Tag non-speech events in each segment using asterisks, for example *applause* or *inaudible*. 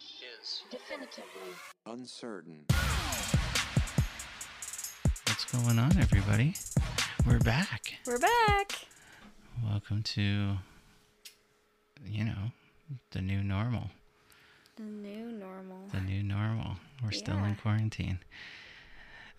is Definitively. Uncertain. What's going on, everybody? We're back. We're back. Welcome to, you know, the new normal. The new normal. The new normal. We're still in quarantine.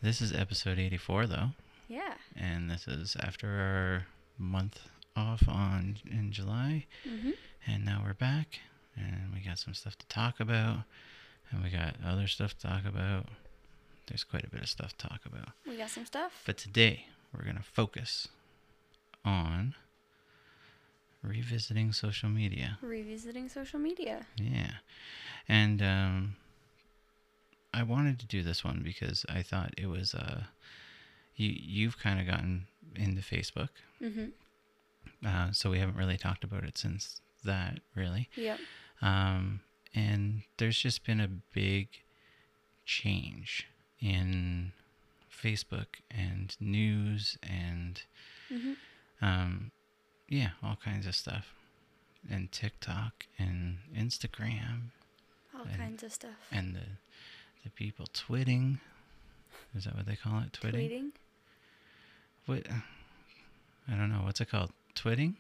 This is episode 84, though, Yeah. and this is after our month off on in July, Mm-hmm. and now we're back, and we got some stuff to talk about, and we got other stuff to talk about. There's quite a bit of stuff to talk about. We got some stuff. But today we're going to focus on revisiting social media. Revisiting social media. Yeah. And um, I wanted to do this one because I thought it was uh you you've kind of gotten into Facebook. Mm-hmm. Uh, so we haven't really talked about it since that really. Yep. Um, and there's just been a big change in Facebook and news and Mm-hmm. um, yeah, all kinds of stuff, and TikTok and Instagram All And- kinds of stuff. and the the people twitting. Is that what they call it? Twitting. Tweeting. What? I don't know. What's it called? Twitting?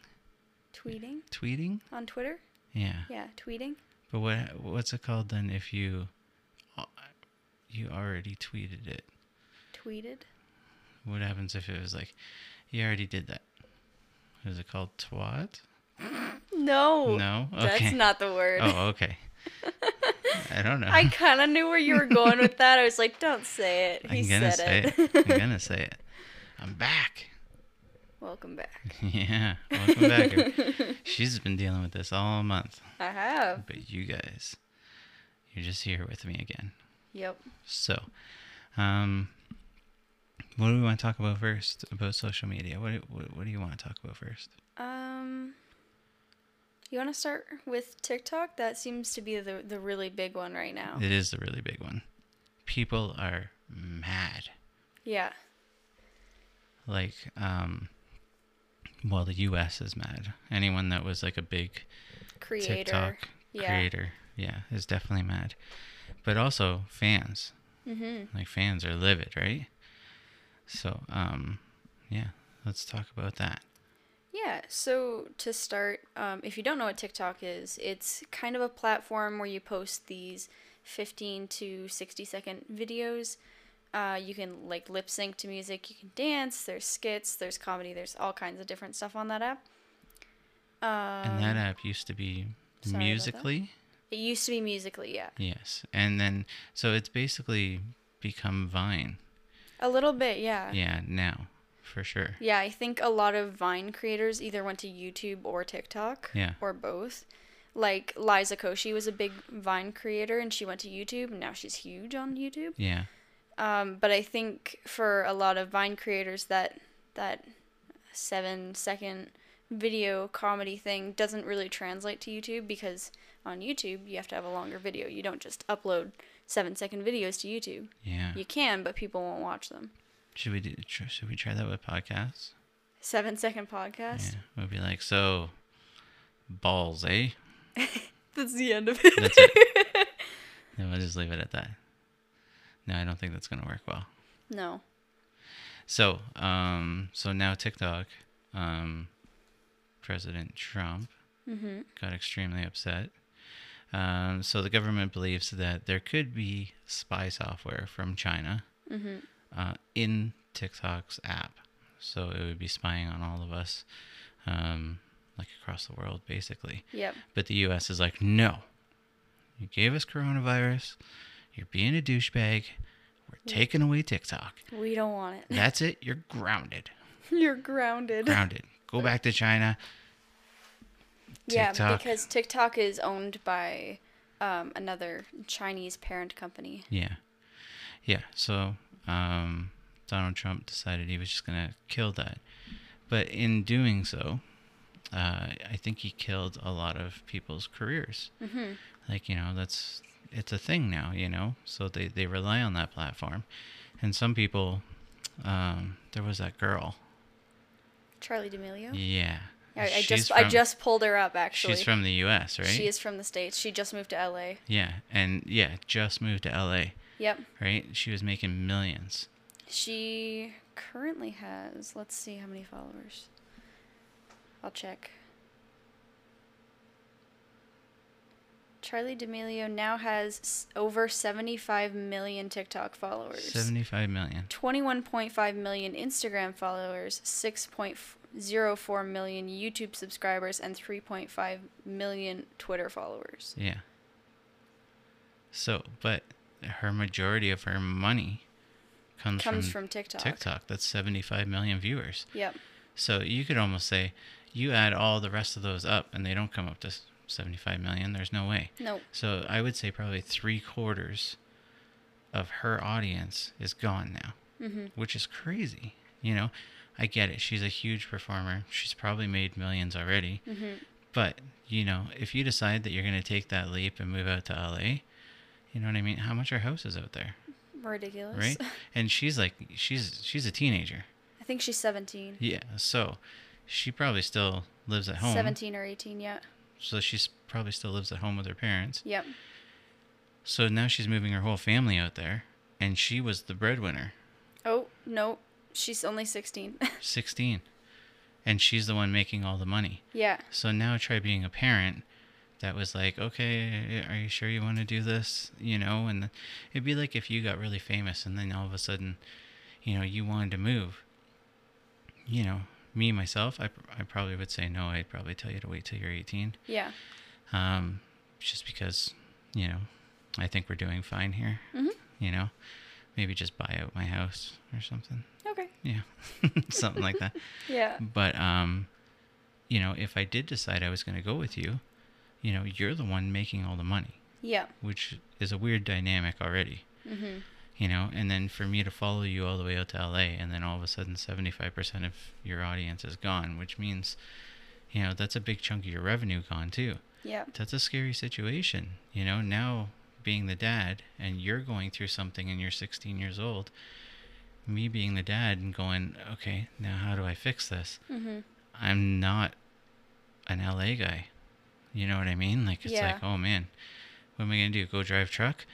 Tweeting Tweeting? on Twitter. Yeah. Yeah, tweeting. But what what's it called then if you uh, you already tweeted it? Tweeted. What happens if it was like you already did that? Is it called twat? No. No. Okay. That's not the word. Oh, okay. *laughs* I don't know. I kind of knew where you were going with that. I was like, don't say it. *laughs* He I'm gonna said say it. it. I'm gonna *laughs* say it. I'm back. Welcome back. *laughs* Yeah. Welcome back. *laughs* She's been dealing with this all month. I have. But you guys, you're just here with me again. Yep. So, um, what do we want to talk about first about social media? What do, what, what do you want to talk about first? Um, you want to start with TikTok? That seems to be the the really big one right now. It is the really big one. People are mad. Yeah. Like, um, well, the U.S. is mad. Anyone that was like a big Creator. TikTok Yeah. creator, yeah, is definitely mad. But also fans. Mm-hmm. Like fans are livid, right? So, um, yeah, let's talk about that. Yeah, so to start, um, if you don't know what TikTok is, it's kind of a platform where you post these 15 to 60 second videos. Uh, you can like lip sync to music, you can dance, there's skits, there's comedy, there's all kinds of different stuff on that app. Um, And that app used to be sorry about that. Musical.ly. it used to be Musical.ly, yeah. Yes. And then, so it's basically become Vine. A little bit, yeah. Yeah, now, for sure. Yeah, I think a lot of Vine creators either went to YouTube or TikTok. Yeah. Or both. Like Liza Koshy was a big Vine creator and she went to YouTube and now she's huge on YouTube. Yeah. Um, but I think for a lot of Vine creators that that seven second video comedy thing doesn't really translate to YouTube because on YouTube you have to have a longer video. You don't just upload seven second videos to YouTube. Yeah. You can, but people won't watch them. Should we do, should we try that with podcasts? Seven second podcast. Yeah. We'll be like, so, balls, eh? *laughs* That's the end of it. That's it. *laughs* then we'll just leave it at that. No, I don't think that's going to work well. no. So, um, so now TikTok, um, President Trump Mm-hmm. got extremely upset. Um, so the government believes that there could be spy software from China Mm-hmm. uh, in TikTok's app. So it would be spying on all of us, um, like across the world, basically. Yep. But the U.S. is like, no, you gave us coronavirus. You're being a douchebag. We're taking away TikTok. We don't want it. That's it. You're grounded. *laughs* You're grounded. Grounded. Go back to China. Yeah, because TikTok is owned by um, another Chinese parent company. Yeah. Yeah. So um, Donald Trump decided he was just going to kill that. But in doing so, uh, I think he killed a lot of people's careers. Mm-hmm. Like, you know, that's, it's a thing now, you know? So they, they rely on that platform. And some people, um, there was that girl. Charli D'Amelio. Yeah. I, I just I just pulled her up actually. She's from the U.S., right? She is from the states. She just moved to LA. Yeah, and yeah, just moved to L.A. Yep. Right? She was making millions. She currently has. Let's see how many followers. I'll check. Charli D'Amelio now has over 75 million TikTok followers. Seventy-five million. 21.5 million Instagram followers, 6.04 million YouTube subscribers, and 3.5 million Twitter followers. Yeah. So, but her majority of her money comes, Comes from, from TikTok. TikTok. That's 75 million viewers. Yep. So you could almost say you add all the rest of those up and they don't come up to 75 million. There's no way. Nope. So I would say probably three quarters of her audience is gone now, Mm-hmm. which is crazy. You know, I get it. She's a huge performer. She's probably made millions already. Mm-hmm. But, you know, if you decide that you're going to take that leap and move out to LA, you know what I mean? How much are houses out there? Ridiculous. Right? And she's like she's she's a teenager. I think she's 17. Yeah. So she probably still lives at home. 17 or 18, yeah. So she's probably still lives at home with her parents. Yep. So now she's moving her whole family out there and she was the breadwinner, Oh, no. She's only 16. *laughs* 16. And she's the one making all the money. yeah. So now try being a parent that was like, okay, are you sure you want to do this? You know, and it'd be like if you got really famous and then all of a sudden, you know, you wanted to move. You know, me myself, I, I probably would say no. I'd probably tell you to wait till you're 18. Yeah. Um, just because, you know, I think we're doing fine here. Mhm. You know, maybe just buy out my house or something. Okay. Yeah, *laughs* something like that. *laughs* Yeah. But um, you know, if I did decide I was going to go with you, you know, you're the one making all the money, Yeah. which is a weird dynamic already. Mm-hmm. You know, and then for me to follow you all the way out to LA, and then all of a sudden, seventy-five percent of your audience is gone, which means, you know, that's a big chunk of your revenue gone too. Yeah. That's a scary situation. You know, now being the dad, and you're going through something, and you're 16 years old. Me being the dad and going, okay, now how do I fix this? Mm-hmm. I'm not an LA guy. You know what I mean? Like it's Yeah. like, oh man, what am I gonna do? Go drive truck?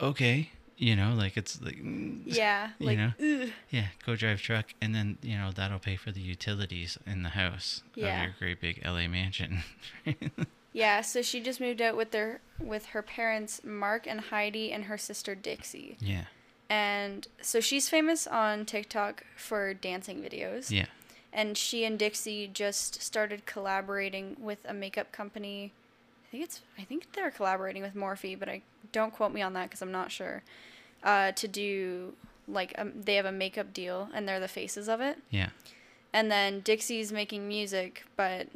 Okay, you know, like it's like, mm, Yeah. You Like, know? ugh. yeah, go drive truck, and then you know that'll pay for the utilities in the house Yeah. of your great big LA mansion. *laughs* Yeah, so she just moved out with their with her parents Mark and Heidi and her sister Dixie. yeah, And so she's famous on TikTok for dancing videos. yeah, And she and Dixie just started collaborating with a makeup company. I think it's I think they're collaborating with Morphe, but I don't quote me on that cuz I'm not sure. Uh, to do like um, they have a makeup deal and they're the faces of it. yeah, And then Dixie's making music, but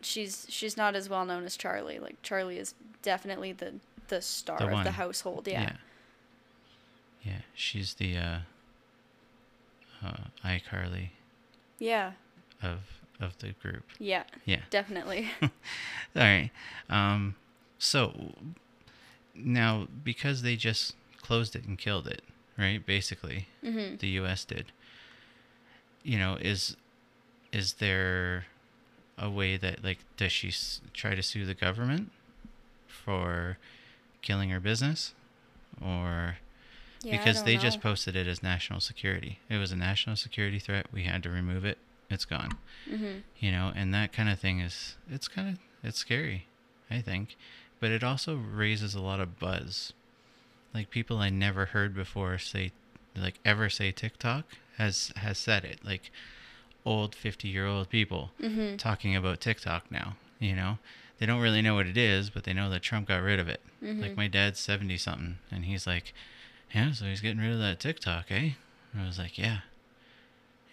she's she's not as well known as Charli. Like Charli is definitely the the star The of the household. Yeah. yeah, Yeah, She's the uh, uh, iCarly Yeah. of of the group. Yeah. Yeah. *laughs* Definitely. All right. Um, so now because they just closed it and killed it, right? Basically, mhm. the U.S. did. You know, is is there a way that like does she s- try to sue the government for killing her business, or Yeah, because they just posted it as national security? It was a national security threat. We had to remove it. It's gone Mhm. you know and that kind of thing is it's kind of it's scary i think but it also raises a lot of buzz like people i never heard before say like ever say tiktok has has said it like old 50 year old people Mhm. talking about tiktok now you know? They don't really know what it is but they know that trump got rid of it. Like Mhm. my dad's 70 something and he's like yeah so he's getting rid of that tiktok eh? And i was like yeah.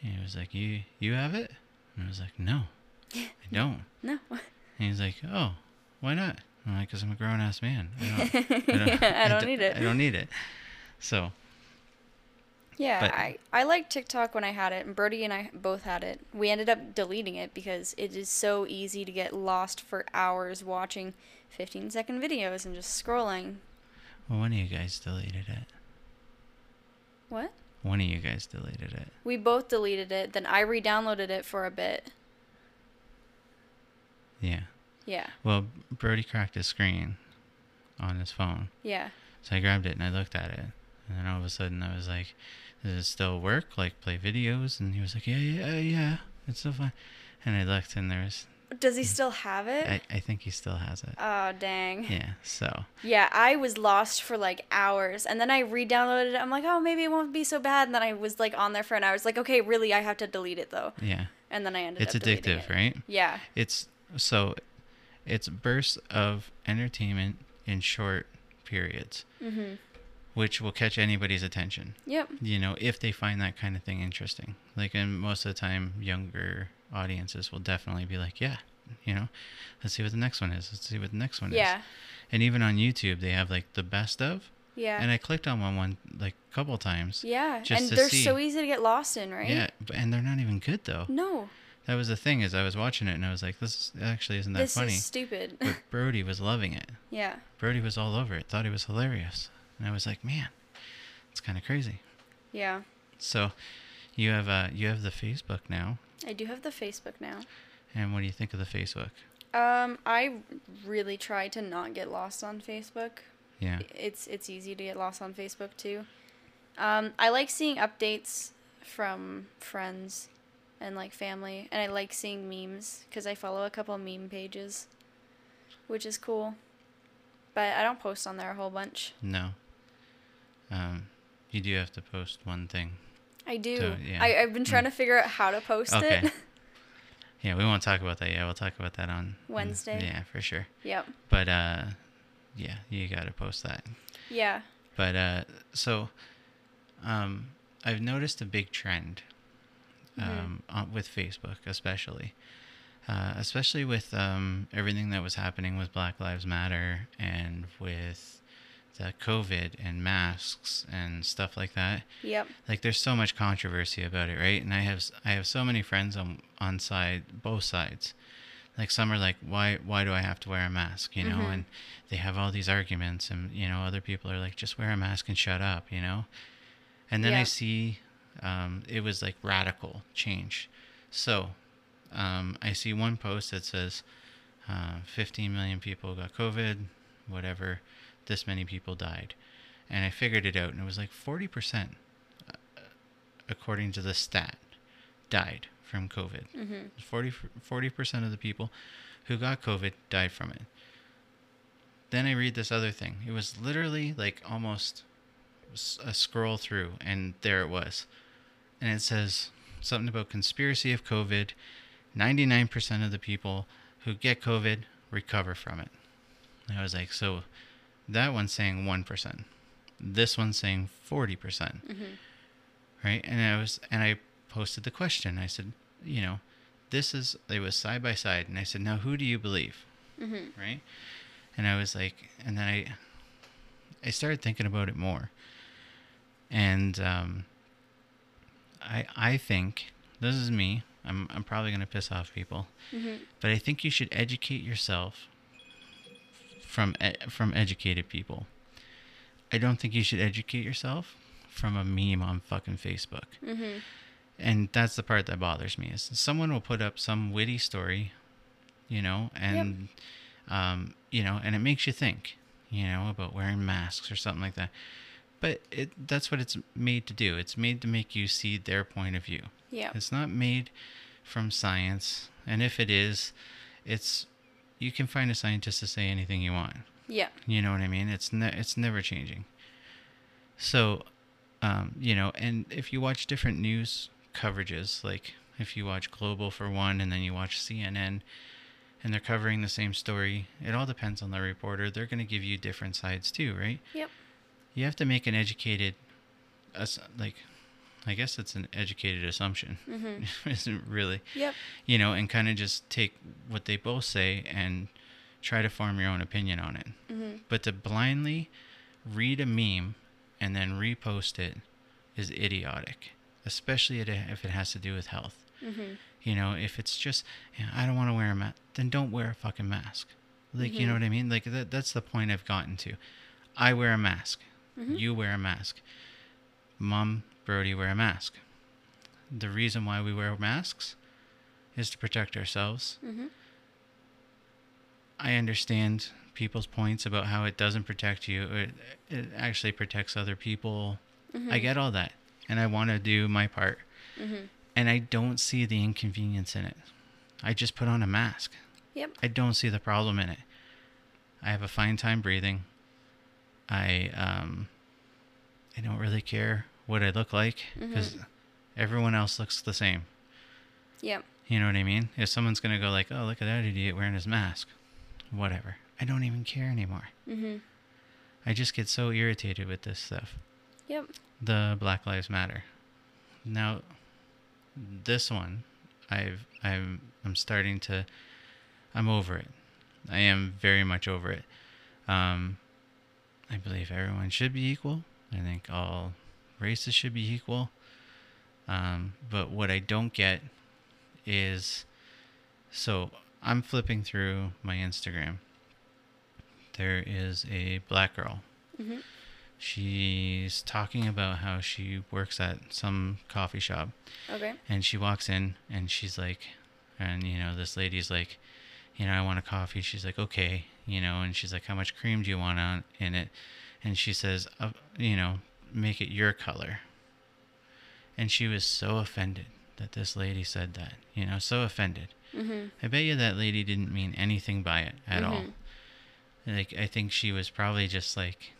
He was like you you have it? And i was like no i *laughs* don't. No. and he's like oh why not i'm like because i'm a grown-ass man *laughs* i don't, yeah, I don't *laughs* need it. i don't need it so Yeah, But- I, I liked TikTok when I had it, and Brody and I both had it. We ended up deleting it because it is so easy to get lost for hours watching 15 second videos and just scrolling. well, one of you guys deleted it What? one of you guys deleted it We both deleted it, then I re downloaded it for a bit. Yeah. Yeah. Well, Brody cracked his screen on his phone. Yeah. So I grabbed it and I looked at it. And then all of a sudden I was like, does it still work? Like play videos? And he was like, yeah, yeah, yeah. It's still fine. And I looked and there's, Does he still have it? I, I think he still has it. oh dang. Yeah. So, Yeah, I was lost for like hours, and then I re-downloaded it. I'm like, oh, maybe it won't be so bad. And then I was like on there for an hour. It's like, okay, really, I have to delete it though. yeah. And then I ended It's up. deleting addictive, it. right? Yeah. It's so it's bursts of entertainment in short periods, Mhm. which will catch anybody's attention. Yep. You know, if they find that kind of thing interesting. Like, and most of the time, younger audiences will definitely be like, yeah, you know, let's see what the next one is. Let's see what the next one Yeah. is. Yeah. And even on YouTube, they have like the best of. Yeah. And I clicked on one one like a couple times. yeah. and they're see. so easy to get lost in, right? Yeah, and they're not even good though. No. That was the thing is I was watching it and I was like, this actually isn't that This funny. is stupid. but *laughs* Brody was loving it. yeah. Brody was all over it, thought it was hilarious. And I was like, man, it's kind of crazy. Yeah. So you have uh, you have the Facebook now. I do have the Facebook now. And what do you think of the Facebook? Um, I really try to not get lost on Facebook. Yeah. It's it's easy to get lost on Facebook too. Um, I like seeing updates from friends and like family, and I like seeing memes because I follow a couple meme pages, which is cool. But I don't post on there a whole bunch. No. Um, you do have to post one thing. I do. So, yeah. I, I've been Mm. trying to figure out how to post Okay. it. *laughs* Yeah, we won't talk about that yet. We'll talk about that on mm, Wednesday. Yeah, for sure. yep. But uh, yeah, you got to post that. Yeah. But uh, so um, I've noticed a big trend Mhm. um, on, with Facebook, especially, uh, especially with um, everything that was happening with Black Lives Matter and with the COVID and masks and stuff like that. Yep. Like, there's so much controversy about it, right? And I have I have so many friends on on side both sides. Like some are like, why why do I have to wear a mask? You know, Mhm. and they have all these arguments, and you know, other people are like, just wear a mask and shut up, you know. And then I see, um, it was like radical change. So, um, I see one post that says, uh, 15 million people got COVID, whatever, this many people died, and I figured it out, and it was like 40 percent, uh, according to the stat, died from COVID. Mhm. 40 percent of the people who got COVID died from it. Then I read this other thing. It was literally like almost a scroll through, and there it was, and it says something about conspiracy of COVID. 99% of the people who get COVID recover from it. And I was like, so that one's saying 1%. This one's saying 40% Mhm. right and i was and i posted the question i said you know this is it was side by side and i said now who do you believe Mhm. right and i was like and then i i started thinking about it more and um i i think this is me i'm i'm probably going to piss off people Mhm. but i think you should educate yourself from from educated people i don't think you should educate yourself from a meme on fucking facebook Mhm. and that's the part that bothers me is someone will put up some witty story you know and um, you know and it makes you think you know about wearing masks or something like that but it that's what it's made to do it's made to make you see their point of view Yeah. it's not made from science and if it is it's you can find a scientist to say anything you want Yeah. you know what I mean? It's ne- it's never changing. So, um, you know, and if you watch different news coverages, like if you watch Global for one, and then you watch CNN, and they're covering the same story, it all depends on the reporter. They're going to give you different sides too, right? Yep. You have to make an educated, like, I guess it's an educated assumption, *laughs* Mhm. isn't really? Yep. you know, and kind of just take what they both say and try to form your own opinion on it. Mhm. But to blindly read a meme and then repost it is idiotic, especially if it has to do with health. Mhm. You know, if it's just, "Yeah, I don't want to wear a mask, then don't wear a fucking mask. Like, you know Mhm. what I mean? Like, that, that's the point I've gotten to. I wear a mask. Mhm. You wear a mask. Mom, Brody wear a mask. The reason why we wear masks is to protect ourselves Mhm. I understand people's points about how it doesn't protect you. It, it actually protects other people. Mm-hmm. I get all that. And I want to do my part. Mm-hmm. And I don't see the inconvenience in it. I just put on a mask. Yep. I don't see the problem in it. I have a fine time breathing. I um I don't really care what I look like because everyone else looks the same. Yep. You know what I mean? If someone's gonna go like, "Oh, look at that idiot wearing his mask," whatever. I don't even care anymore. Mm-hmm. I just get so irritated with this stuff. Yep. The Black Lives Matter. Now, this one, I've I'm I'm starting to, I'm over it. I am very much over it. Um, I believe everyone should be equal. I think all races should be equal. Um, but what I don't get is, so I'm flipping through my Instagram. There is a black girl Mm-hmm. she's talking about how she works at some coffee shop Okay. and she walks in and she's like and you know this lady's like you know i want a coffee she's like okay you know and she's like how much cream do you want on in it and she says uh, you know make it your color and she was so offended that this lady said that you know so offended Mm-hmm. i bet you that lady didn't mean anything by it at all Mhm. like i think she was probably just like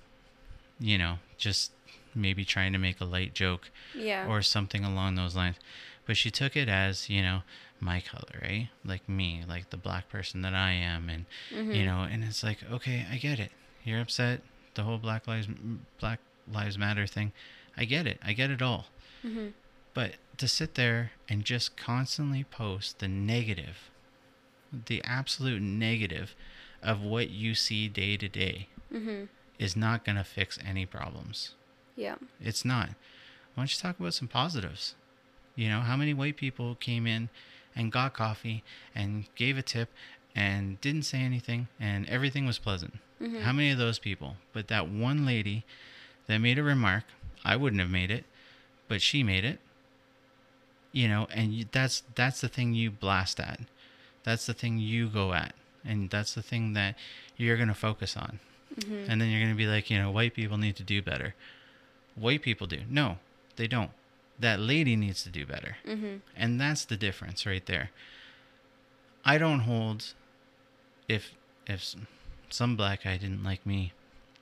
you know just maybe trying to make a light joke Yeah. or something along those lines. But she took it as, you know, my color, right? Like me, like the black person that I am, and mm-hmm. you know, and it's like, okay, I get it. You're upset. The whole Black Lives Black Lives Matter thing, I get it. I get it all. Mm-hmm. But to sit there and just constantly post the negative, the absolute negative of what you see day to day Mm-hmm. is not going to fix any problems. Yeah. It's not. Why don't you talk about some positives? You know, how many white people came in and got coffee and gave a tip and didn't say anything and everything was pleasant? Mm-hmm. How many of those people? But that one lady that made a remark, I wouldn't have made it, but she made it. You know, and you, that's that's the thing you blast at. That's the thing you go at, and that's the thing that you're going to focus on. Mm-hmm. And then you're going to be like, you know, white people need to do better. White people do. No, they don't. That lady needs to do better. Mm-hmm. And that's the difference right there. I don't hold if if some black guy didn't like me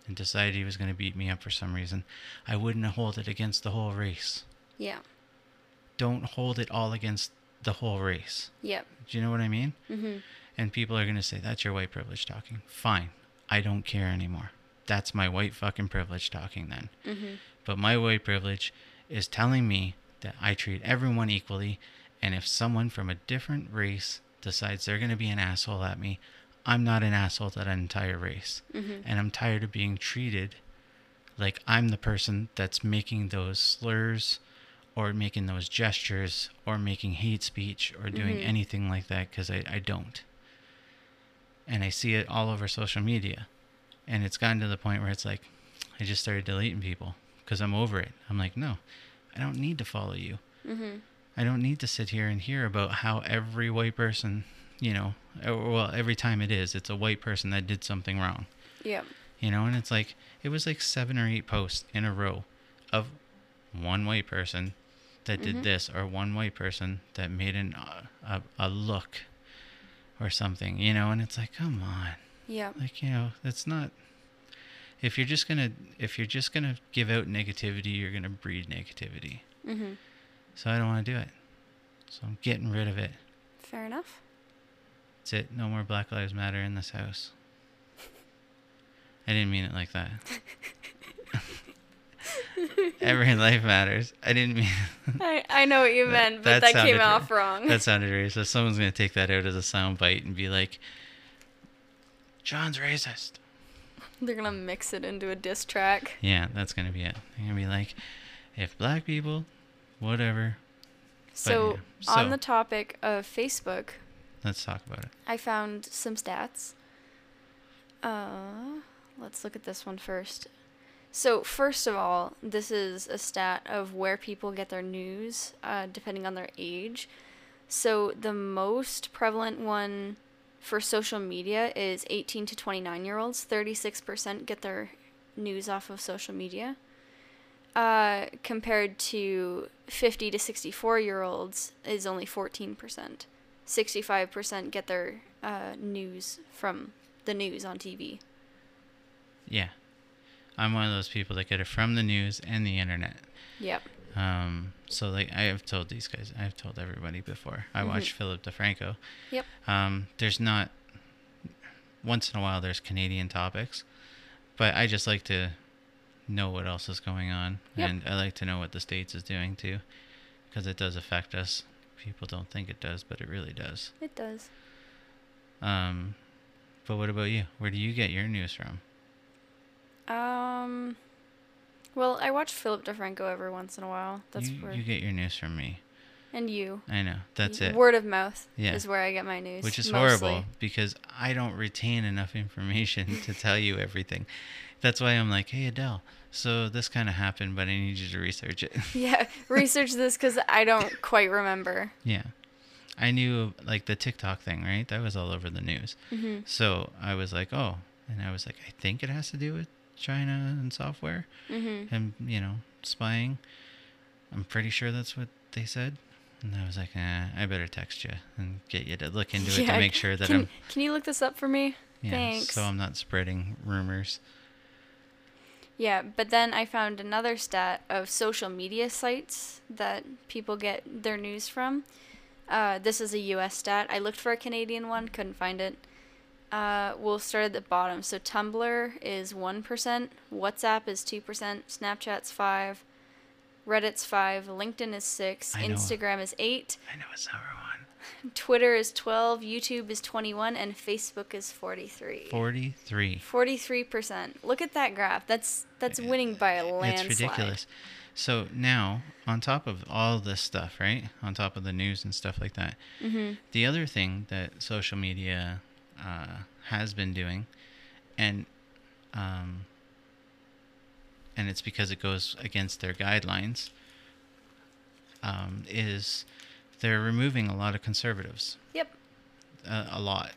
and decided he was going to beat me up for some reason, I wouldn't hold it against the whole race. Yeah. Don't hold it all against the whole race. Yep. Do you know what I mean? Mm-hmm. And people are going to say, that's your white privilege talking. Fine. I don't care anymore. That's my white fucking privilege talking then. Mm-hmm. But my white privilege is telling me that I treat everyone equally. And if someone from a different race decides they're going to be an asshole at me, I'm not an asshole to that entire race. Mm-hmm. And I'm tired of being treated like I'm the person that's making those slurs or making those gestures or making hate speech or doing Mhm. anything like that because I, I don't. And I see it all over social media. And it's gotten to the point where it's like, I just started deleting people because I'm over it. I'm like, no, I don't need to follow you. Mm-hmm. I don't need to sit here and hear about how every white person, you know, well, every time it is, it's a white person that did something wrong, Yep. you know, and it's like, it was like seven or eight posts in a row of one white person that did Mhm. this or one white person that made an, uh, a, a look or something, you know, and it's like, come on Yep. like you know that's not if you're just gonna if you're just gonna give out negativity you're gonna breed negativity. Mm-hmm. so i don't want to do it. So i'm getting rid of it. Fair enough. that's it. No more black lives matter in this house. I didn't mean it like that. *laughs* Every life matters. I didn't mean I, I know what you That- meant, but that that, came off wrong. that sounded racist. Someone's gonna take that out as a sound bite and be like john's racist They're gonna mix it into a diss track. Yeah, that's gonna be it. They're gonna be like, if black people, whatever. So, yeah, on the topic of Facebook, Let's talk about it. I found some stats. Uh, let's look at this one first. So, first of all, this is a stat of where people get their news, uh, depending on their age. So, the most prevalent one for social media is 18 to 29 year olds. 36% get their news off of social media. Uh, compared to 50 to 64 year olds is only 14%. 65% get their uh, news from the news on TV. Yeah. I'm one of those people that get it from the news and the internet. Yep. Um, so like I have told these guys, I've told everybody before. I Mhm. watch Philip DeFranco. Yep. Um, there's not once in a while there's Canadian topics, but I just like to know what else is going on, Yep. and I like to know what the states is doing too, because it does affect us. People don't think it does, but it really does. It does. Um, but what about you? Where do you get your news from? Um, well, I watch Philip DeFranco every once in a while. That's you, where. you get your news from me. and you. I know. That's it. Word of mouth Yeah. is where I get my news. which is mostly. horrible because I don't retain enough information to *laughs* tell you everything. That's why I'm like, hey Adele, so this kind of happened, but I need you to research it. *laughs* Yeah, research this because I don't *laughs* quite remember. yeah, I knew like the TikTok thing, right? That was all over the news. hmm So I was like, oh, and I was like, I think it has to do with China and software hmm and you know spying. I'm pretty sure that's what they said. And I was like, eh, I better text you and get you to look into it to make sure that Can, I'm can you look this up for me? Yeah, Thanks. so I'm not spreading rumors. Yeah, but then I found another stat of social media sites that people get their news from. Uh, this is a U.S. stat. I looked for a Canadian one, couldn't find it. Uh, we'll start at the bottom. So Tumblr is one percent, WhatsApp is two percent, Snapchat's five, Reddit's five, LinkedIn is six, I know. Instagram is eight, I know it's number one. *laughs* Twitter is twelve, YouTube is twenty-one, and Facebook is forty-three. 43. Forty-three percent. Look at that graph. That's that's winning by a landslide. It's ridiculous. So now, on top of all this stuff, right? On top of the news and stuff like that, Mm-hmm. the other thing that social media uh, has been doing, and um, and it's because it goes against their guidelines, um, is they're removing a lot of conservatives. Yep. a, a lot,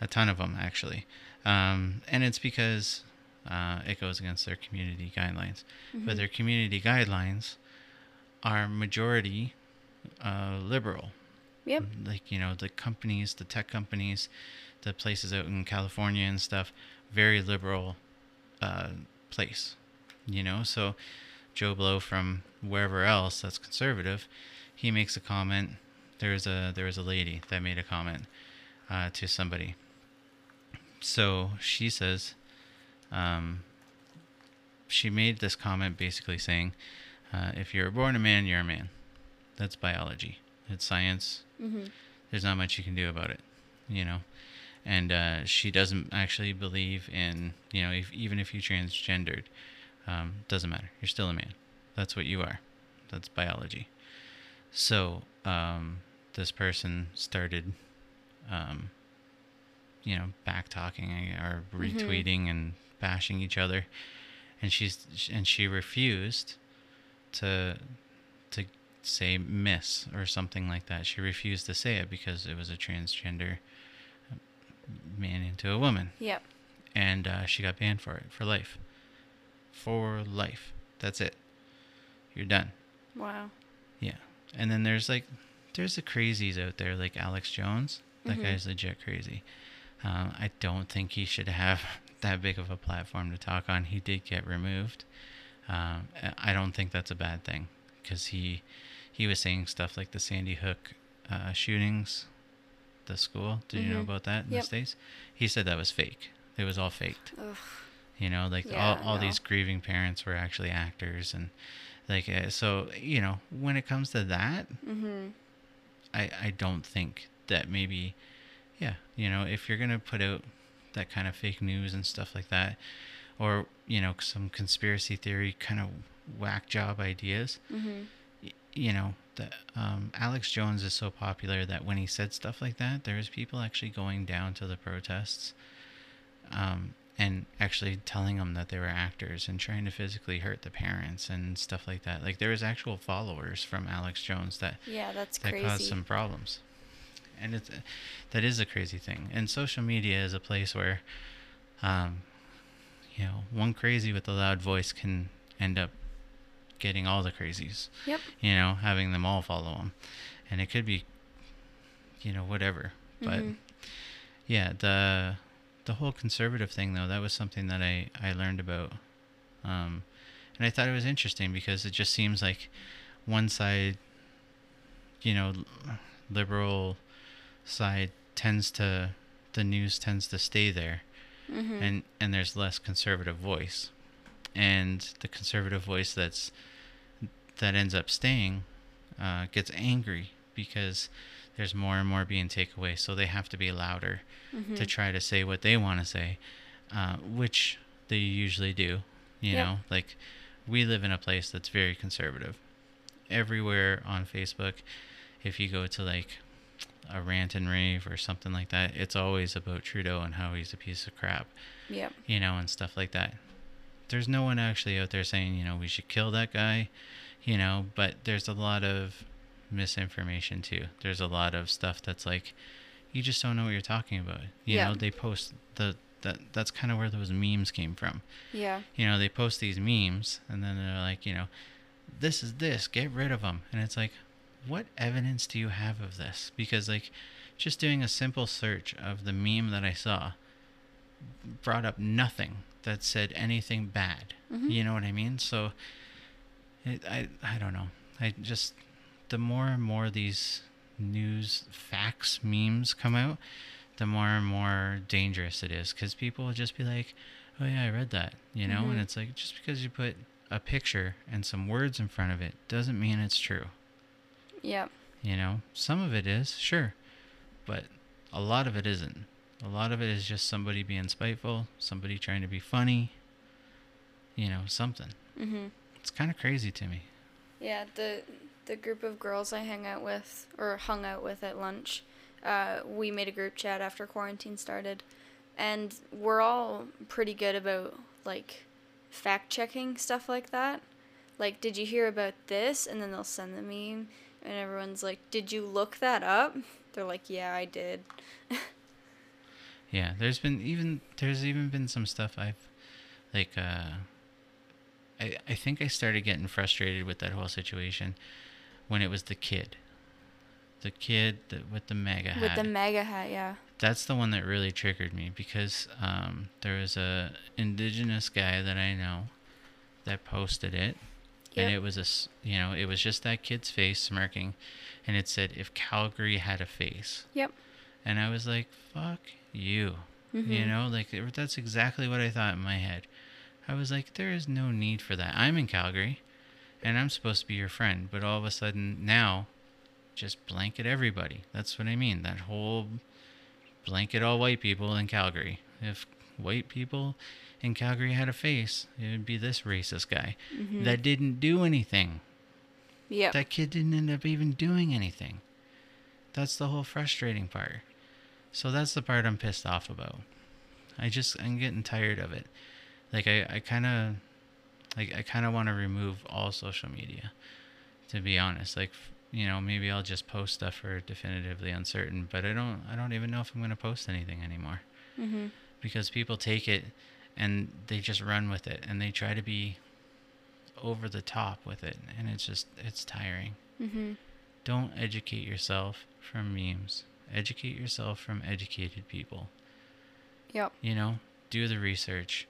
a ton of them actually, um, and it's because uh, it goes against their community guidelines. Mm-hmm. But their community guidelines are majority uh, liberal. Yep. Like you know the companies, the tech companies, the places out in California and stuff, very liberal uh, place. You know, so Joe Blow from wherever else that's conservative, he makes a comment. There's a there was a lady that made a comment uh, to somebody. So she says, um, she made this comment basically saying, uh, if you're born a man, you're a man. That's biology. It's science. Mm-hmm. There's not much you can do about it, you know. And uh, she doesn't actually believe in, you know, if, even if you transgendered, um, doesn't matter. You're still a man. That's what you are. That's biology. So um, this person started, um, you know, back talking or Mhm. retweeting and bashing each other, and she's and she refused to to say miss or something like that. She refused to say it because it was a transgender man into a woman, Yep. and uh, she got banned for it for life. For life. That's it. You're done. Wow. Yeah. And then there's like, there's the crazies out there like Alex Jones. That Mhm. guy's legit crazy. Um, I don't think he should have *laughs* that big of a platform to talk on. He did get removed. Um, I- I don't think that's a bad thing because he he was saying stuff like the Sandy Hook uh, shootings, the school. Did you know Mhm. about that in Yep. the states? He said that was fake. It was all faked. Ugh. You know, like Yeah, all, all no. these grieving parents were actually actors, and like uh, so. You know, when it comes to that, Mm-hmm. I I don't think that maybe, yeah, you know, if you're gonna put out that kind of fake news and stuff like that, or you know, some conspiracy theory kind of whack job ideas, Mm-hmm. You know, that um, Alex Jones is so popular that when he said stuff like that, there was people actually going down to the protests, um, and actually telling them that they were actors and trying to physically hurt the parents and stuff like that. Like there was actual followers from Alex Jones that Yeah, that's that crazy. caused some problems. and it's that is a crazy thing. And social media is a place where, um, you know, one crazy with a loud voice can end up getting all the crazies. Yep. You know, having them all follow them, and it could be, you know, whatever. But Mhm. yeah, the the whole conservative thing though, that was something that I I learned about, um, and I thought it was interesting because it just seems like one side, you know, liberal side tends to the news tends to stay there Mhm. and and there's less conservative voice and the conservative voice that's that ends up staying uh, gets angry because there's more and more being taken away so they have to be louder Mhm. to try to say what they want to say uh, which they usually do you Yep. know like we live in a place that's very conservative everywhere on facebook if you go to like a rant and rave or something like that it's always about trudeau and how he's a piece of crap Yep. you know, and stuff like that. There's no one actually out there saying, you know, we should kill that guy, you know, but there's a lot of misinformation too. There's a lot of stuff that's like, you just don't know what you're talking about. You Yeah. know, they post the that that's kind of where those memes came from. Yeah. You know, they post these memes and then they're like, you know, this is this, get rid of them. And it's like, what evidence do you have of this? Because like just doing a simple search of the meme that I saw brought up nothing that said anything bad. Mhm. You know what I mean? So it, I I don't know. I just the more and more these news facts memes come out, the more and more dangerous it is because people will just be like, "Oh yeah, I read that," you know, Mhm. and it's like just because you put a picture and some words in front of it doesn't mean it's true. Yep. You know, some of it is sure, but a lot of it isn't. A lot of it is just somebody being spiteful, somebody trying to be funny. You know, something. Mhm. It's kind of crazy to me. Yeah, the the group of girls I hang out with or hung out with at lunch, uh, we made a group chat after quarantine started, and we're all pretty good about like fact checking stuff like that. Like, did you hear about this? And then they'll send the meme, and everyone's like, "Did you look that up?" They're like, "Yeah, I did." *laughs* Yeah, there's been even there's even been some stuff I've like uh I I think I started getting frustrated with that whole situation when it was the kid. The kid that with the MAGA hat. With the MAGA hat, yeah. That's the one that really triggered me because um there was a indigenous guy that I know that posted it and it was a you know, it was just that kid's face smirking and it said if Calgary had a face. Yep. And I was like, fuck you. You Mhm. know, like that's exactly what I thought in my head. I was like, there is no need for that. I'm in Calgary and I'm supposed to be your friend, but all of a sudden now, just blanket everybody. That's what I mean. That whole blanket all white people in Calgary. If white people in Calgary had a face, it would be this racist guy Mhm. that didn't do anything. Yep. That kid didn't end up even doing anything. That's the whole frustrating part. So that's the part I'm pissed off about. I just I'm getting tired of it. Like I, I kinda like I kinda wanna remove all social media. To be honest. Like you know, maybe I'll just post stuff for definitively uncertain, but I don't I don't even know if I'm gonna post anything anymore. Mhm. Because people take it and they just run with it and they try to be over the top with it and it's just it's tiring. Mhm. Don't educate yourself from memes. Educate yourself from educated people. Yep. You know, do the research.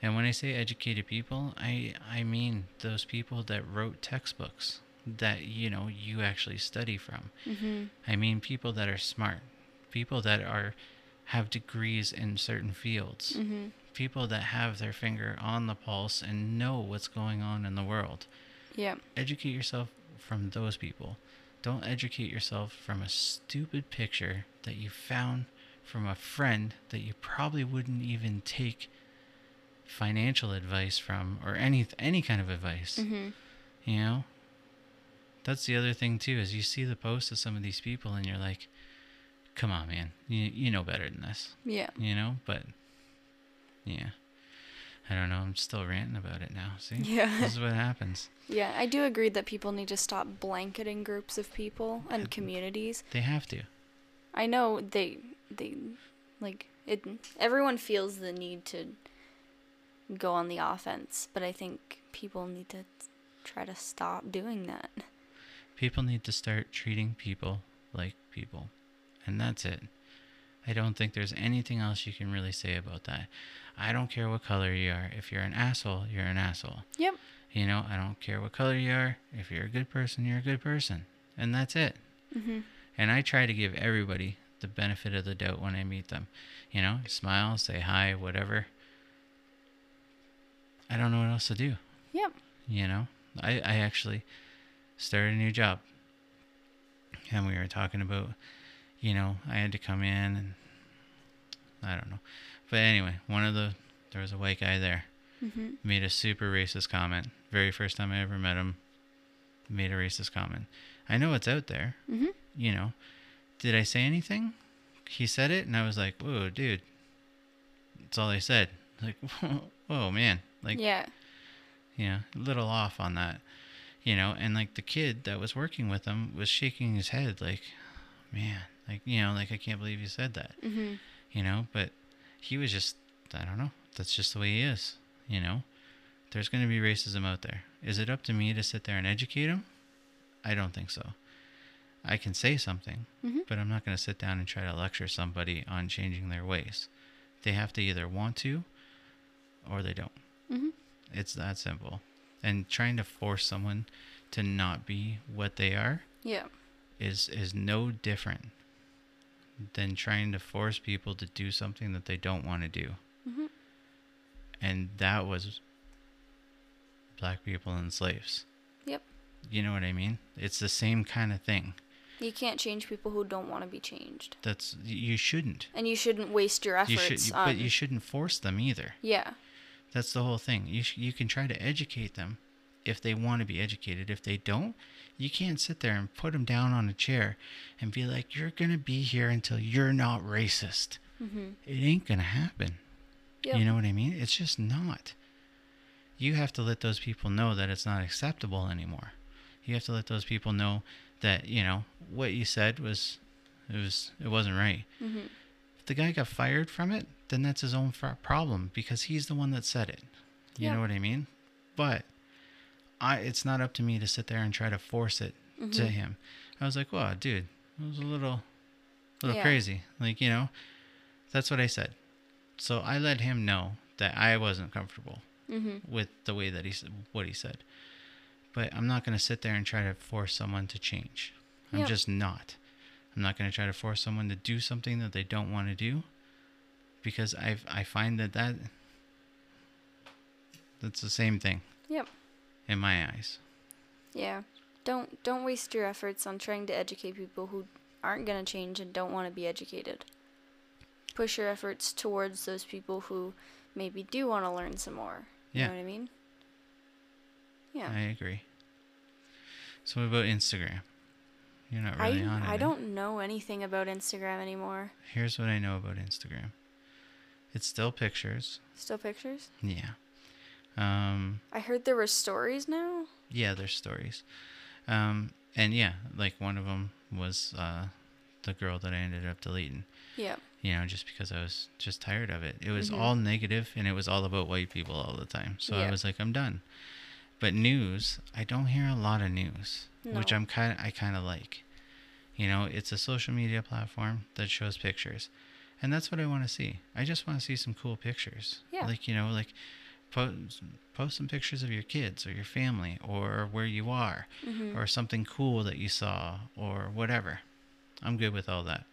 And when I say educated people, I I mean those people that wrote textbooks that you know you actually study from. Mhm. I mean people that are smart, people that are have degrees in certain fields, Mhm. people that have their finger on the pulse and know what's going on in the world Yep. educate yourself from those people. Don't educate yourself from a stupid picture that you found from a friend that you probably wouldn't even take financial advice from or any any kind of advice. Mhm. You know? That's the other thing too is you see the posts of some of these people and you're like, "Come on, man. You you know better than this." Yeah. You know? But yeah. I don't know. I'm still ranting about it now. See? Yeah. This is what happens. Yeah, I do agree that people need to stop blanketing groups of people and communities. They have to. I know they they like it. Everyone feels the need to go on the offense, but I think people need to try to stop doing that. People need to start treating people like people. And that's it. I don't think there's anything else you can really say about that. I don't care what color you are. If you're an asshole, you're an asshole. Yep. You know, I don't care what color you are. If you're a good person, you're a good person. And that's it. hmm And I try to give everybody the benefit of the doubt when I meet them. You know, smile, say hi, whatever. I don't know what else to do. Yep. You know, I, I actually started a new job. And we were talking about, you know, I had to come in and I don't know. But anyway, one of the, there was a white guy there, hmm made a super racist comment. Very first time I ever met him, made a racist comment. I know it's out there, hmm you know. Did I say anything? He said it, and I was like, whoa, dude. That's all I said. Like, *laughs* whoa, man. Like, yeah. yeah, a little off on that, you know. And like the kid that was working with him was shaking his head, like, man, like you know, like I can't believe you said that, hmm you know. But he was just, I don't know. That's just the way he is, you know. There's going to be racism out there. Is it up to me to sit there and educate him? I don't think so. I can say something, hmm but I'm not going to sit down and try to lecture somebody on changing their ways. They have to either want to or they don't. hmm It's that simple. And trying to force someone to not be what they are Yeah. is is no different than trying to force people to do something that they don't want to do. hmm And that was black people and slaves. Yep. You know what I mean? It's the same kind of thing. You can't change people who don't want to be changed, That's you shouldn't. and you shouldn't waste your You efforts should, on. but you shouldn't force them either. yeah. That's the whole thing. You sh- you can try to educate them if they want to be educated. If they don't, you can't sit there and put them down on a chair and be like, "You're gonna be here until you're not racist." hmm It ain't gonna happen. Yep. You know what I mean? It's just not. You have to let those people know that it's not acceptable anymore. You have to let those people know that you know what you said was it was it wasn't right. hmm If the guy got fired from it, then that's his own problem because he's the one that said it. You Yeah. know what I mean? But I it's not up to me to sit there and try to force it to Mhm. him. I was like, "Wow, dude, it was a little a little Yeah. crazy." Like, you know, that's what I said. So I let him know that I wasn't comfortable hmm with the way that he said what he said. But I'm not going to sit there and try to force someone to change. I'm just not. I'm not going to try to force someone to do something that they don't want to do because I I find that that that's the same thing Yep. In my eyes. Yeah. Don't don't waste your efforts on trying to educate people who aren't going to change and don't want to be educated. Push your efforts towards those people who maybe do want to learn some more. You Yeah. know what I mean? Yeah. I agree. So what about Instagram? You're not I really on it. I eh? don't know anything about Instagram anymore. Here's what I know about Instagram. It's still pictures. Still pictures? Yeah. Um I heard there were stories now. Yeah, there's stories. Um, and yeah, like one of them was uh, the girl that I ended up deleting. Yeah. You know, just because I was just tired of it. It was Mhm. all negative, and it was all about white people all the time. So I was like, I'm done. But news, I don't hear a lot of news, which I'm kind I kind of like. You know, it's a social media platform that shows pictures, and that's what I want to see. I just want to see some cool pictures. Yeah. Like you know, like post post some pictures of your kids or your family or where you are hmm or something cool that you saw or whatever. I'm good with all that.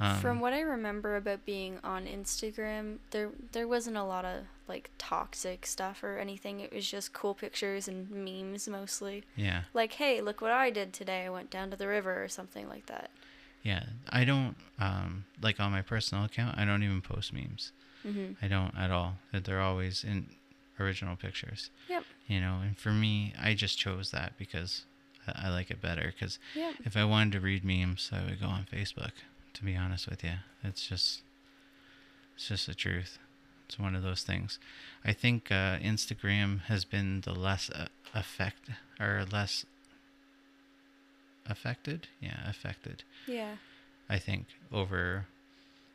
Um, From what I remember about being on Instagram, there there wasn't a lot of like toxic stuff or anything. It was just cool pictures and memes mostly. yeah, Like, hey, look what I did today. I went down to the river or something like that. yeah. I don't um, like on my personal account. I don't even post memes. Hmm I don't at all. That They're always in original pictures. Yep. You know, and for me, I just chose that because I, I like it better. Because Yep. if I wanted to read memes, I would go on Facebook. To be honest with you, it's just it's just the truth. It's one of those things. I think uh, Instagram has been the less uh, affect or less affected. Yeah, affected Yeah. I think, over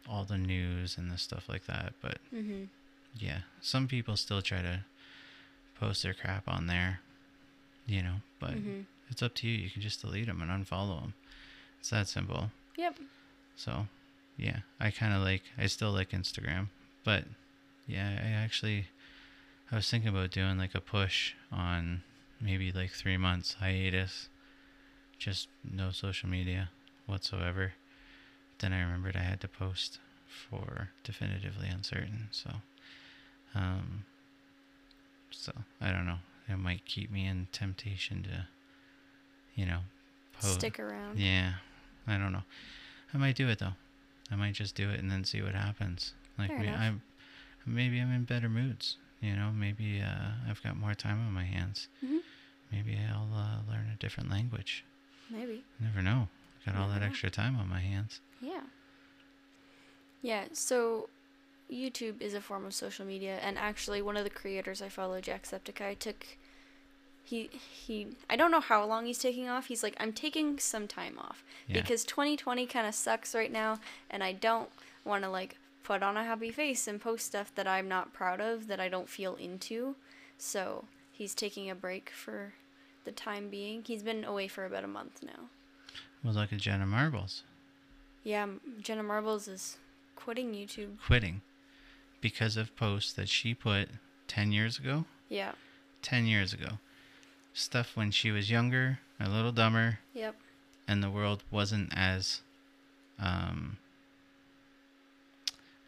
all the news and the stuff like that. But Mm-hmm. yeah, some people still try to post their crap on there, you know, but Mm-hmm. it's up to you. You can just delete them and unfollow them. It's that simple. Yep. So, yeah, I kind of like, I still like Instagram, but yeah, I actually, I was thinking about doing like a push on maybe like three months hiatus, just no social media whatsoever. Then I remembered I had to post for definitively uncertain. So, um, so I don't know. It might keep me in temptation to, you know, post. Stick around. Yeah, I don't know. I might do it though. I might just do it and then see what happens. Like Fair enough. I'm maybe I'm in better moods. You know, maybe uh, I've got more time on my hands. Mhm. Maybe I'll uh, learn a different language. Maybe. Never know. Got all that extra time on my hands. Yeah. Yeah, so YouTube is a form of social media and actually one of the creators I follow, Jacksepticeye, took he he I don't know how long he's taking off. He's like, I'm taking some time off. Yeah. Because twenty twenty kinda sucks right now and I don't wanna like put on a happy face and post stuff that I'm not proud of, that I don't feel into. So he's taking a break for the time being. He's been away for about a month now. Well, look at Jenna Marbles Yeah, Jenna Marbles is quitting YouTube. quitting because of posts that she put 10 years ago. Yeah. 10 years ago. Stuff when she was younger, a little dumber, Yep. and the world wasn't as um,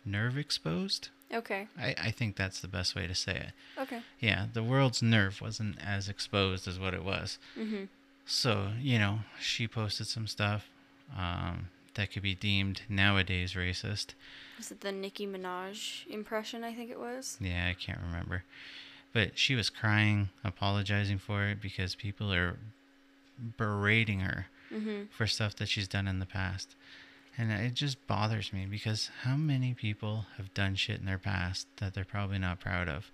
nerve exposed. Okay. I, I think that's the best way to say it. Okay. Yeah, the world's nerve wasn't as exposed as what it was. Mhm. So, you know, she posted some stuff um, that could be deemed nowadays racist. Was it the Nicki Minaj impression? I think it was. Yeah, I can't remember. But she was crying, apologizing for it because people are berating her Mhm. for stuff that she's done in the past. And it just bothers me because how many people have done shit in their past that they're probably not proud of?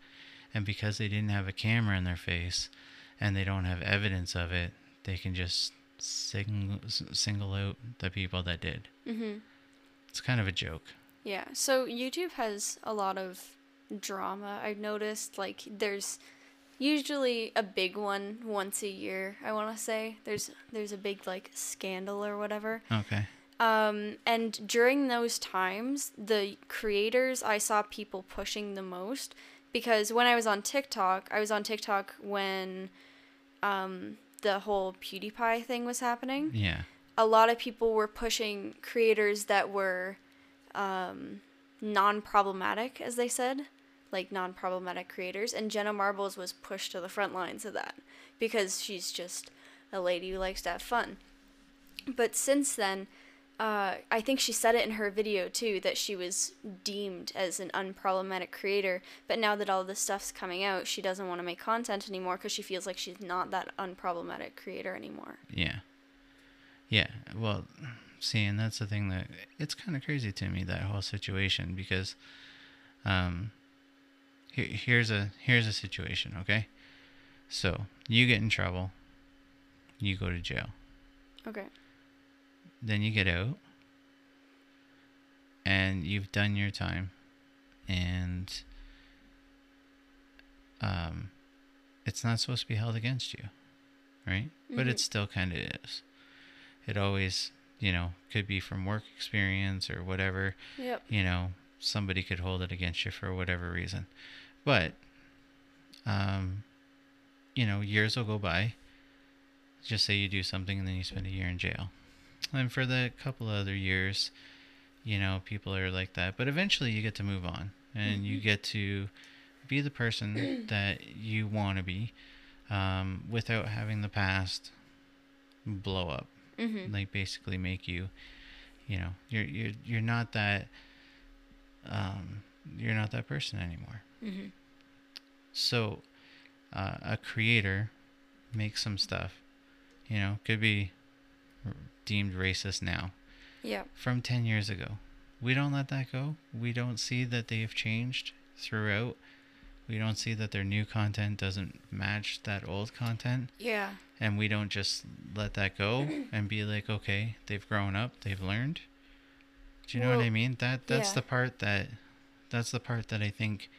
And because they didn't have a camera in their face and they don't have evidence of it, they can just sing, single out the people that did. Mhm. It's kind of a joke. Yeah. So YouTube has a lot of drama. I've noticed like there's usually a big one once a year. I want to say there's there's a big like scandal or whatever. Okay. Um, and during those times, the creators I saw people pushing the most because when I was on TikTok, I was on TikTok when um, the whole PewDiePie thing was happening. Yeah. A lot of people were pushing creators that were um, non problematic, as they said, like non problematic creators. And Jenna Marbles was pushed to the front lines of that because she's just a lady who likes to have fun. But since then, uh, I think she said it in her video too that she was deemed as an unproblematic creator. But now that all this stuff's coming out, she doesn't want to make content anymore because she feels like she's not that unproblematic creator anymore. Yeah. Yeah. Well, see, and that's the thing that it's kind of crazy to me that whole situation because, um, here, here's a here's a situation. Okay, so you get in trouble, you go to jail, Okay. Then you get out, and you've done your time, and um, it's not supposed to be held against you, right? But Mhm. it still kind of is. It always, you know, could be from work experience or whatever. Yep. You know, somebody could hold it against you for whatever reason. But, um, you know, years will go by. Just say you do something and then you spend a year in jail. And for the couple of other years, you know, people are like that. But eventually you get to move on and you get to be the person *clears throat* that you want to be um, without having the past blow up Mm-hmm. like basically make you you know you're you're you're not that um you're not that person anymore Mm-hmm. so uh, a creator makes some stuff you know could be deemed racist now Yep. from 10 years ago we don't let that go we don't see that they have changed throughout we don't see that their new content doesn't match that old content Yeah. and we don't just let that go *clears throat* and be like okay they've grown up they've learned Do you know what I mean? That that's yeah. the part that that's the part that I think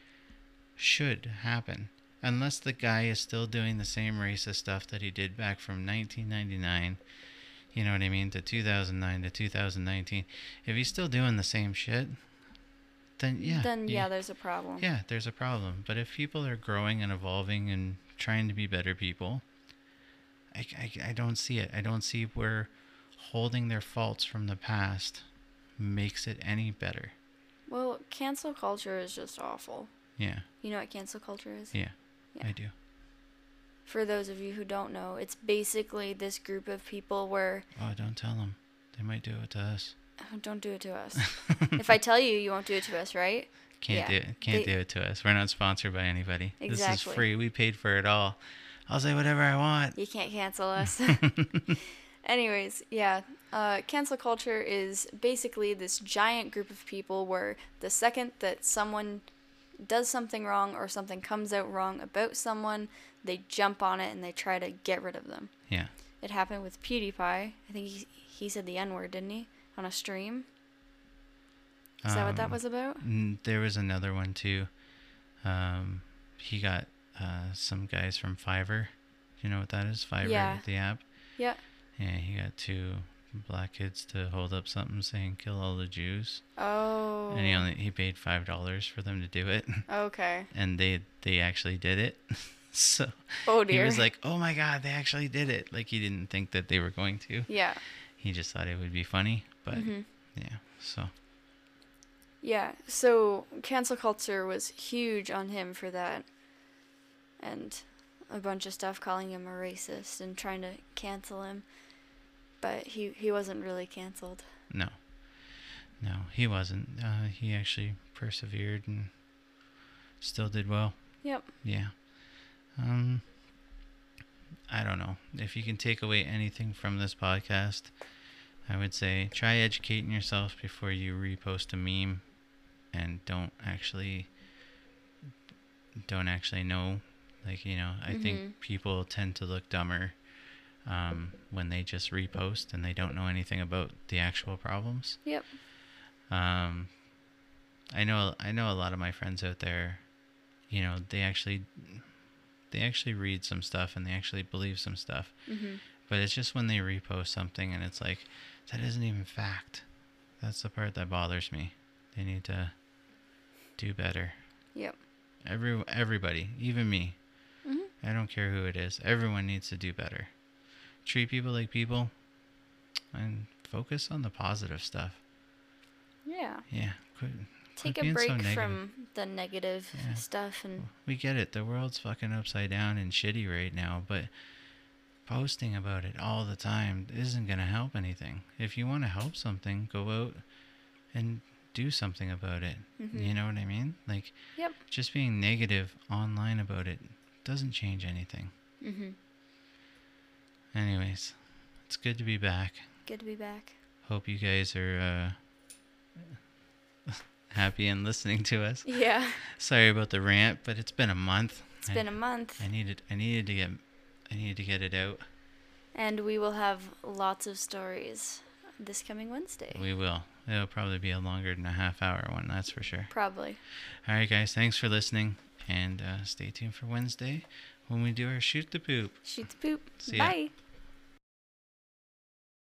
should happen. Unless the guy is still doing the same racist stuff that he did back from 1999, you know what I mean, to 2009 to 2019. If he's still doing the same shit, then yeah. then you- yeah, there's a problem. yeah, there's a problem. But if people are growing and evolving and trying to be better people, I, I, I don't see it. I don't see where holding their faults from the past makes it any better. Well, cancel culture is just awful. Yeah, You know what cancel culture is? yeah, Yeah. I do. For those of you who don't know, it's basically this group of people where Oh, don't tell them. They might do it to us. oh, don't do it to us. *laughs* if I tell you, you won't do it to us, right? Can't yeah, do it. Can't they- do it to us. We're not sponsored by anybody. Exactly. This is free. We paid for it all. I'll say whatever I want. You can't cancel us. *laughs* *laughs* Anyways, yeah, uh, cancel culture is basically this giant group of people where the second that someone does something wrong or something comes out wrong about someone, they jump on it and they try to get rid of them. Yeah. It happened with PewDiePie. I think he, he said the N word, didn't he? On a stream. Is that what that Um, was about? There was another one too. Um, he got uh, some guys from Fiverr. Do you know what that is? Fiverr, Yeah. the app. Yeah. Yeah, he got two black kids to hold up something saying "kill all the Jews," Oh. and he only he paid five dollars for them to do it, Okay. *laughs* and they they actually did it. *laughs* so Oh he was like, "Oh my God, they actually did it!" Like he didn't think that they were going to. yeah. He just thought it would be funny, but Mhm. yeah. So Yeah, so cancel culture was huge on him for that. And a bunch of stuff calling him a racist and trying to cancel him. But he, he wasn't really canceled. No. No, he wasn't. Uh, he actually persevered and still did well. Yep. Yeah. Um I don't know. If you can take away anything from this podcast, I would say try educating yourself before you repost a meme and don't actually don't actually know like, you know, I Mhm. think people tend to look dumber um, when they just repost and they don't know anything about the actual problems. Yep. Um, I know I know a lot of my friends out there, you know, they actually they actually read some stuff and they actually believe some stuff. hmm But it's just when they repost something and it's like that isn't even fact. That's the part that bothers me. They need to do better. Yep. Every everybody, even me. hmm I don't care who it is. Everyone needs to do better. Treat people like people and focus on the positive stuff. Yeah. Yeah. Quit, Take quit a being so break from the negative Yeah. stuff and We get it. The world's fucking upside down and shitty right now, but posting about it all the time isn't going to help anything. If you want to help something, go out and do something about it. Mhm. You know what I mean? Like Yep. just being negative online about it doesn't change anything. hmm Anyways, it's good to be back. Good to be back. Hope you guys are uh, *laughs* happy and listening to us. Yeah. Sorry about the rant, but it's been a month. It's I- been a month. I needed I needed to get I needed to get it out. And we will have lots of stories this coming Wednesday. We will. It'll probably be a longer than a half hour one, that's for sure. Probably. All right, guys. Thanks for listening, and uh, stay tuned for Wednesday when we do our shoot the poop. Shoot the poop. See ya. Bye.